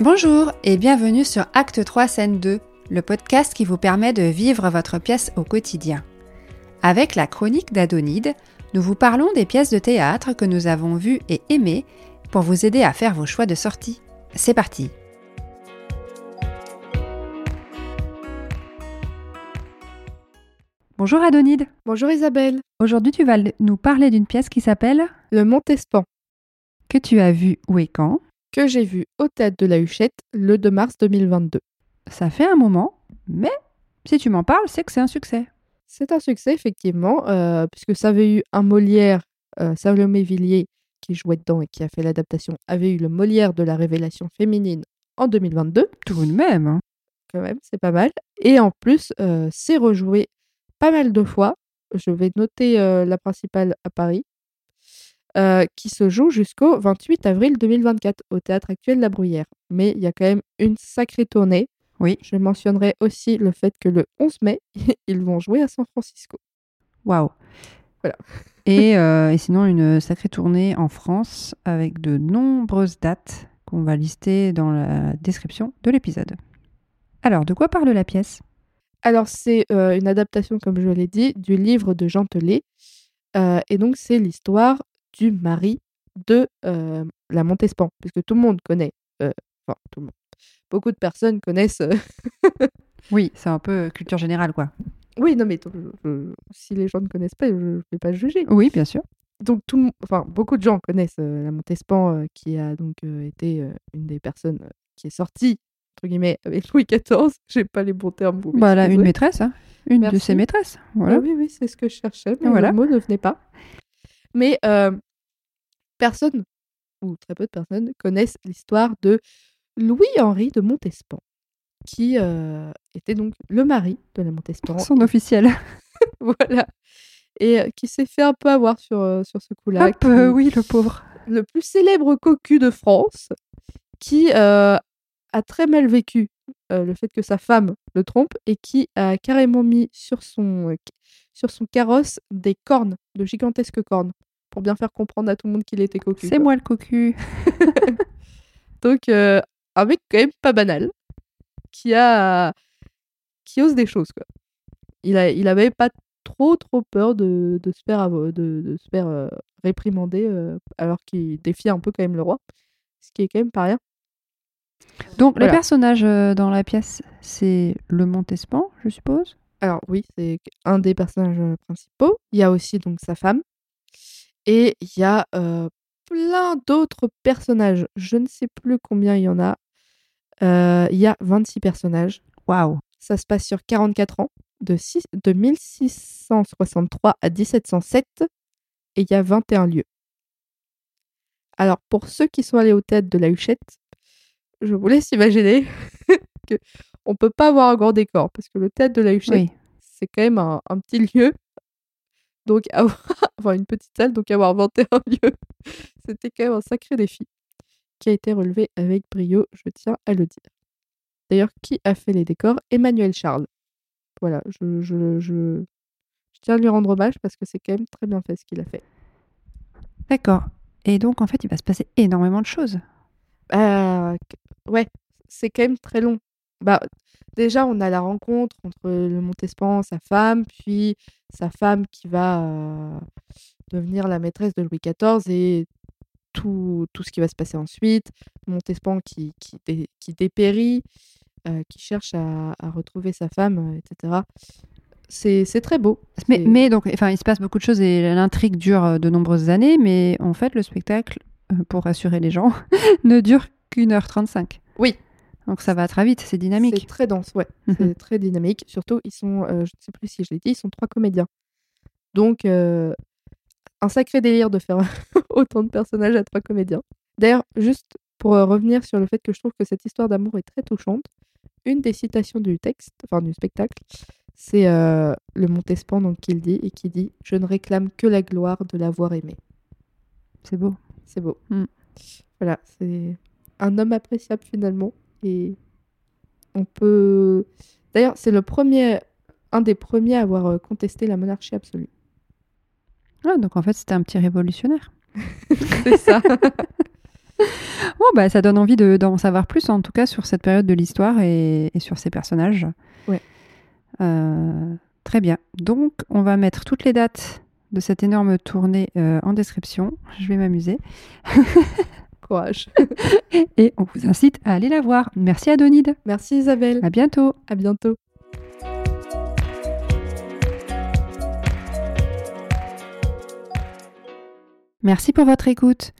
Bonjour et bienvenue sur Acte 3 Scène 2, le podcast qui vous permet de vivre votre pièce au quotidien. Avec la chronique d'Adonide, nous vous parlons des pièces de théâtre que nous avons vues et aimées pour vous aider à faire vos choix de sortie. C'est parti Bonjour Adonide Bonjour Isabelle. Aujourd'hui tu vas nous parler d'une pièce qui s'appelle Le Montespan, Que tu as vue où et quand? Que j'ai vu au Théâtre de la Huchette le 2 mars 2022. Ça fait un moment, mais si tu m'en parles, c'est que c'est un succès. C'est un succès, effectivement, euh, puisque ça avait eu un Molière, euh, Salomé Villiers, qui jouait dedans et qui a fait l'adaptation, avait eu le Molière de la révélation féminine en 2022. Tout de même. hein. Quand même, c'est pas mal. Et en plus, euh, c'est rejoué pas mal de fois. Je vais noter euh, la principale à Paris, euh, qui se joue jusqu'au 28 avril 2024 au Théâtre actuel La Bruyère. Mais il y a quand même une sacrée tournée. Oui. Je mentionnerai aussi le fait que le 11 mai, ils vont jouer à San Francisco. Waouh. Voilà. Et, euh, et sinon, une sacrée tournée en France avec de nombreuses dates qu'on va lister dans la description de l'épisode. Alors, de quoi parle la pièce? Alors, c'est euh, une adaptation, comme je l'ai dit, du livre de Jean Telet. Euh, et donc, c'est l'histoire du mari de euh, la Montespan, puisque tout le monde connaît, euh, enfin, tout le monde, beaucoup de personnes connaissent. Oui, c'est un peu culture générale, quoi. oui, non, mais si les gens ne connaissent pas, je ne vais pas juger. Oui, bien sûr. Donc, tout, enfin, beaucoup de gens connaissent la Montespan, qui a donc été une des personnes qui est sortie, entre guillemets, avec Louis XIV. J'ai pas les bons termes, vous Voilà, une maîtresse, hein. une de ses maîtresses. Ah Voilà. oui, oui, c'est ce que je cherchais, mais Voilà. le mot ne venait pas. Mais euh, personne, ou très peu de personnes, connaissent l'histoire de Louis-Henri de Montespan, qui euh, était donc le mari de la Montespan. Son officiel. voilà. Et euh, qui s'est fait un peu avoir sur, euh, sur ce coup-là. Qui- oui, le pauvre. Le plus célèbre cocu de France, qui a très mal vécu le fait que sa femme le trompe et qui a carrément mis sur son, sur son carrosse des cornes, de gigantesques cornes, pour bien faire comprendre à tout le monde qu'il était cocu. C'est moi le cocu. Donc, euh, un mec quand même pas banal, qui a qui ose des choses. Quoi. Il, a, il avait pas trop trop peur de, de se faire, de, de se faire euh, réprimander, euh, alors qu'il défie un peu quand même le roi, ce qui est quand même pas rien. Donc, les Voilà. personnages euh, dans la pièce, c'est le Montespan, je suppose? Alors oui, c'est un des personnages principaux. Il y a aussi donc sa femme. Et il y a euh, plein d'autres personnages. Je ne sais plus combien il y en a. Euh, il y a 26 personnages. Waouh. Ça se passe sur 44 ans, de, six- de 1663 à 1707. Et il y a 21 lieux. Alors pour ceux qui sont allés au théâtre de la Huchette, je vous laisse imaginer que on peut pas avoir un grand décor parce que le théâtre de la Huchette Oui. c'est quand même un, un petit lieu. Donc, avoir, enfin, une petite salle, donc avoir 21 lieux, c'était quand même un sacré défi qui a été relevé avec brio, je tiens à le dire. D'ailleurs, qui a fait les décors? Emmanuel Charles. Voilà, je, je, je, je tiens à lui rendre hommage parce que c'est quand même très bien fait ce qu'il a fait. D'accord. Et donc, en fait, il va se passer énormément de choses. Bah, ouais, c'est quand même très long. Bah, déjà, on a la rencontre entre le Montespan, sa femme, puis sa femme qui va euh, devenir la maîtresse de Louis XIV et tout, tout ce qui va se passer ensuite. Montespan qui, qui, dé- qui dépérit, euh, qui cherche à, à retrouver sa femme, euh, etc. C'est très beau. Mais, mais donc, enfin, il se passe beaucoup de choses et l'intrigue dure de nombreuses années, mais en fait, le spectacle, pour rassurer les gens, ne dure qu'une heure 35. Oui. Donc ça va très vite, c'est dynamique. C'est très dense, ouais. Mhm. C'est très dynamique. Surtout, ils sont, euh, je ne sais plus si je l'ai dit, ils sont trois comédiens. Donc, euh, un sacré délire de faire autant de personnages à trois comédiens. D'ailleurs, juste pour euh, revenir sur le fait que je trouve que cette histoire d'amour est très touchante, une des citations du texte, enfin du spectacle, c'est euh, le Montespan donc, qui le dit et qui dit Je ne réclame que la gloire de l'avoir aimé. C'est beau. C'est beau. Mm. Voilà, c'est un homme appréciable finalement. Et on peut. D'ailleurs, c'est le premier, un des premiers à avoir euh, contesté la monarchie absolue. Ah, donc en fait, c'était un petit révolutionnaire. C'est ça. bon, bah, ça donne envie de- d'en savoir plus, en tout cas, sur cette période de l'histoire et, et sur ces personnages. Ouais. Euh, très bien. Donc, on va mettre toutes les dates de cette énorme tournée euh, en description. Je vais m'amuser. Courage. Et on vous incite à aller la voir. Merci Adonide. Merci Isabelle. À bientôt. À bientôt. Merci pour votre écoute.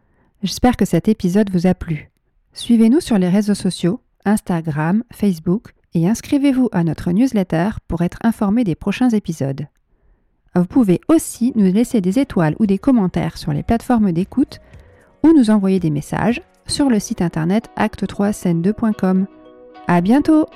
J'espère que cet épisode vous a plu. Suivez-nous sur les réseaux sociaux, Instagram, Facebook et inscrivez-vous à notre newsletter pour être informé des prochains épisodes. Vous pouvez aussi nous laisser des étoiles ou des commentaires sur les plateformes d'écoute ou nous envoyer des messages sur le site internet acte3scène2.com. À bientôt!